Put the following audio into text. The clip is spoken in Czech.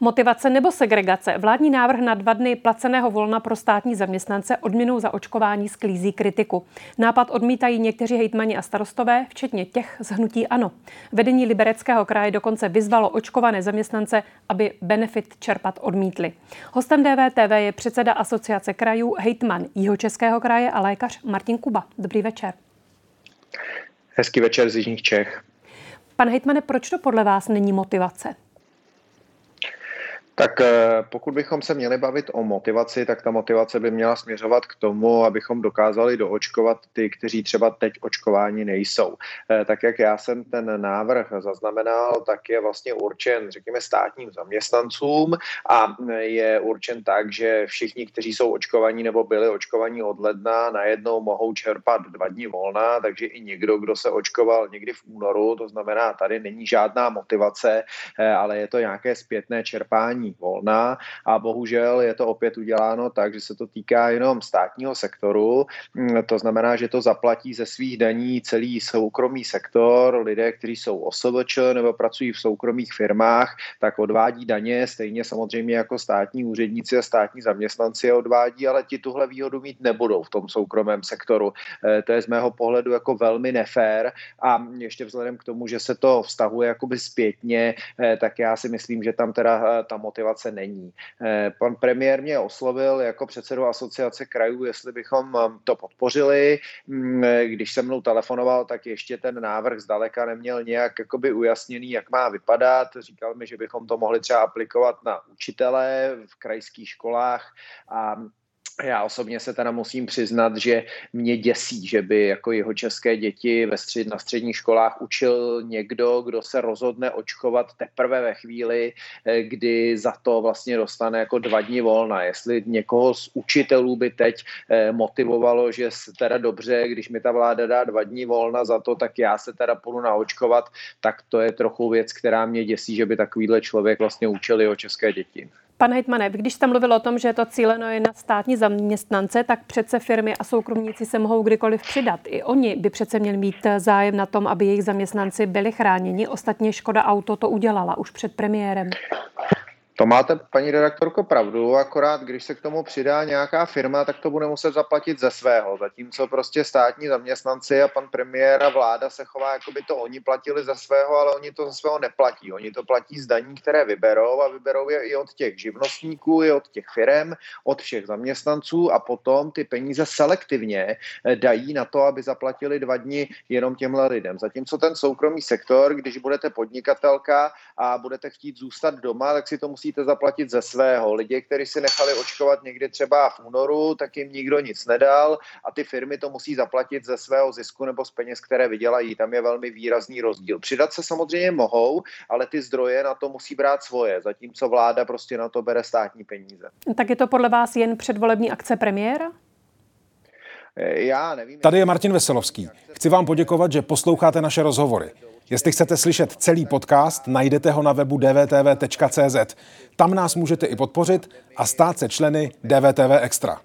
Motivace nebo segregace. Vládní návrh na dva dny placeného volna pro státní zaměstnance odměnou za očkování sklízí kritiku. Nápad odmítají někteří hejtmani a starostové, včetně těch z hnutí ANO. Vedení Libereckého kraje dokonce vyzvalo očkované zaměstnance, aby benefit čerpat odmítli. Hostem DVTV je předseda asociace krajů, hejtman Jihočeského kraje a lékař Martin Kuba. Dobrý večer. Hezký večer z Jižních Čech. Pane hejtmane, proč to podle vás není motivace? Tak eh, pokud bychom se měli bavit o motivaci, tak ta motivace by měla směřovat k tomu, abychom dokázali doočkovat ty, kteří třeba teď očkování nejsou. Eh, tak jak já jsem ten návrh zaznamenal, tak je vlastně určen, řekněme, státním zaměstnancům a je určen tak, že všichni, kteří jsou očkovaní nebo byli očkovaní od ledna, najednou mohou čerpat dva dní volna, takže i někdo, kdo se očkoval někdy v únoru, to znamená, tady není žádná motivace, eh, ale je to nějaké zpětné čerpání pracovní volna a bohužel je to opět uděláno tak, že se to týká jenom státního sektoru. Mm, to znamená, že to zaplatí ze svých daní celý soukromý sektor, lidé, kteří jsou OSVČ nebo pracují v soukromých firmách, tak odvádí daně, stejně samozřejmě jako státní úředníci a státní zaměstnanci je odvádí, ale ti tuhle výhodu mít nebudou v tom soukromém sektoru. Eh, to je z mého pohledu jako velmi nefér a ještě vzhledem k tomu, že se to vztahuje jakoby zpětně, eh, tak já si myslím, že tam teda eh, ta motivace motivace není. Eh, pan premiér mě oslovil jako předsedu asociace krajů, jestli bychom um, to podpořili. Mm, eh, když se mnou telefonoval, tak ještě ten návrh zdaleka neměl nějak jakoby ujasněný, jak má vypadat. Říkal mi, že bychom to mohli třeba aplikovat na učitele v krajských školách a já osobně se teda musím přiznat, že mě děsí, že by jako jeho české děti ve střed, na středních školách učil někdo, kdo se rozhodne očkovat teprve ve chvíli, eh, kdy za to vlastně dostane jako dva dní volna. Jestli někoho z učitelů by teď eh, motivovalo, že teda dobře, když mi ta vláda dá dva dní volna za to, tak já se teda půjdu naočkovat, tak to je trochu věc, která mě děsí, že by takovýhle člověk vlastně učil jeho české děti. Pane Hejtmane, když jste mluvil o tom, že je to cíleno je na státní zaměstnance, tak přece firmy a soukromníci se mohou kdykoliv přidat. I oni by přece měli mít zájem na tom, aby jejich zaměstnanci byli chráněni. Ostatně Škoda Auto to udělala už před premiérem. To máte, paní redaktorko, pravdu, akorát když se k tomu přidá nějaká firma, tak to bude muset zaplatit ze svého. Zatímco prostě státní zaměstnanci a pan premiér a vláda se chová, jako by to oni platili ze svého, ale oni to ze svého neplatí. Oni to platí z daní, které vyberou a vyberou je i od těch živnostníků, i od těch firm, od všech zaměstnanců a potom ty peníze selektivně eh, dají na to, aby zaplatili dva dny jenom těmhle lidem. Zatímco ten soukromý sektor, když budete podnikatelka a budete chtít zůstat doma, tak si to musí musíte zaplatit ze svého. Lidi, kteří si nechali očkovat někdy třeba v únoru, tak jim nikdo nic nedal a ty firmy to musí zaplatit ze svého zisku nebo z peněz, které vydělají. Tam je velmi výrazný rozdíl. Přidat se samozřejmě mohou, ale ty zdroje na to musí brát svoje, zatímco vláda prostě na to bere státní peníze. Tak je to podle vás jen předvolební akce premiéra? Já nevím. Tady je Martin Veselovský. Chci vám poděkovat, že posloucháte naše rozhovory. Jestli chcete slyšet celý podcast, najdete ho na webu dvtv.cz. Tam nás můžete i podpořit a stát se členy DVTV Extra.